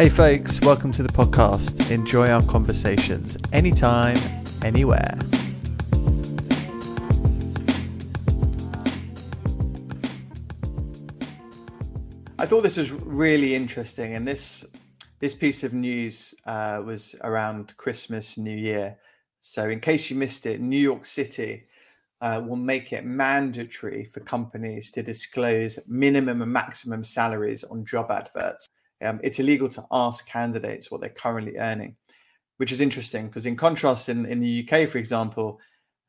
Hey, folks, welcome to the podcast. Enjoy our conversations anytime, anywhere. I thought this was really interesting, and this this piece of news uh, was around Christmas, New Year. So, in case you missed it, New York City uh, will make it mandatory for companies to disclose minimum and maximum salaries on job adverts um, it's illegal to ask candidates what they're currently earning, which is interesting because, in contrast, in, in the UK, for example,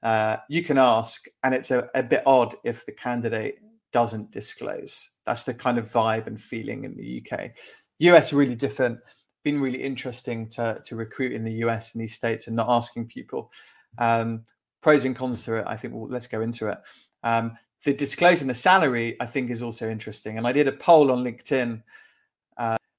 uh, you can ask, and it's a, a bit odd if the candidate doesn't disclose. That's the kind of vibe and feeling in the UK. US really different. Been really interesting to to recruit in the US and these states and not asking people. Um, pros and cons to it. I think. Well, let's go into it. Um, the disclosing the salary, I think, is also interesting. And I did a poll on LinkedIn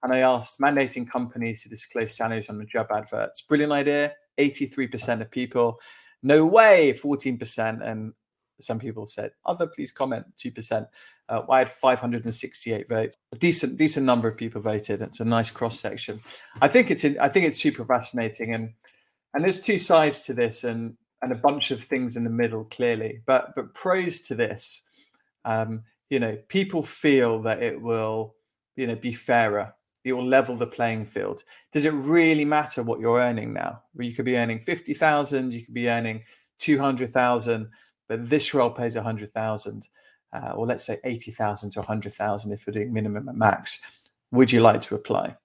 and I asked mandating companies to disclose salaries on the job adverts. Brilliant idea. 83% of people, no way, 14%. And some people said, other, please comment, 2%. Uh, I had 568 votes. A decent, decent number of people voted. It's a nice cross section. I think it's, in, I think it's super fascinating. And, and there's two sides to this and, and a bunch of things in the middle, clearly. But, but pros to this, um, you know, people feel that it will, you know, be fairer it will level the playing field. Does it really matter what you're earning now? Well, you could be earning 50,000, you could be earning 200,000, but this role pays 100,000, uh, or let's say 80,000 to 100,000 if you're doing minimum and max. Would you like to apply?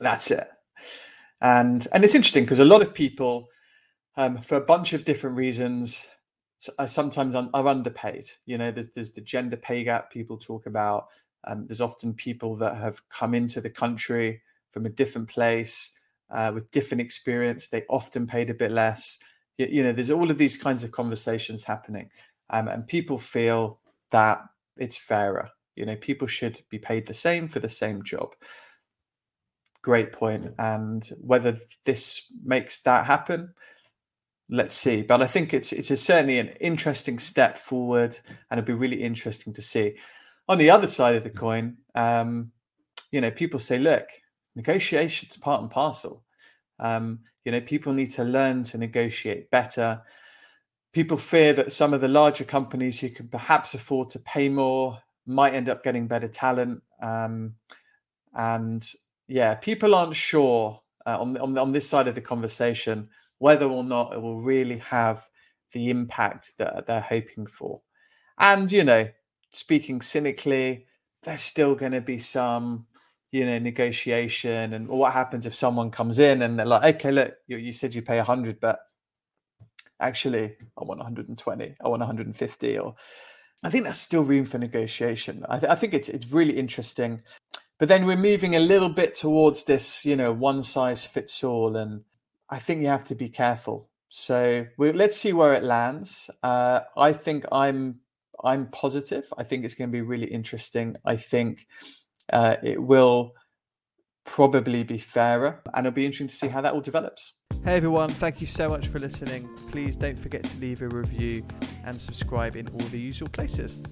That's it. And, and it's interesting because a lot of people, um, for a bunch of different reasons, uh, sometimes are underpaid. You know, there's, there's the gender pay gap people talk about. Um, there's often people that have come into the country from a different place uh, with different experience. They often paid a bit less. You, you know, there's all of these kinds of conversations happening, um, and people feel that it's fairer. You know, people should be paid the same for the same job. Great point. And whether this makes that happen, let's see. But I think it's it's a, certainly an interesting step forward, and it'll be really interesting to see on the other side of the coin, um, you know, people say, look, negotiations part and parcel. Um, you know, people need to learn to negotiate better. People fear that some of the larger companies who can perhaps afford to pay more might end up getting better talent. Um, and yeah, people aren't sure uh, on, on on this side of the conversation whether or not it will really have the impact that they're hoping for. And you know, speaking cynically, there's still going to be some, you know, negotiation. And what happens if someone comes in and they're like, okay, look, you, you said you pay 100, but actually, I want 120, I want 150, or I think there's still room for negotiation. I, th- I think it's it's really interesting. But then we're moving a little bit towards this, you know, one size fits all, and I think you have to be careful. So we, let's see where it lands. Uh, I think I'm I'm positive. I think it's going to be really interesting. I think uh, it will probably be fairer and it'll be interesting to see how that all develops. Hey everyone, thank you so much for listening. Please don't forget to leave a review and subscribe in all the usual places.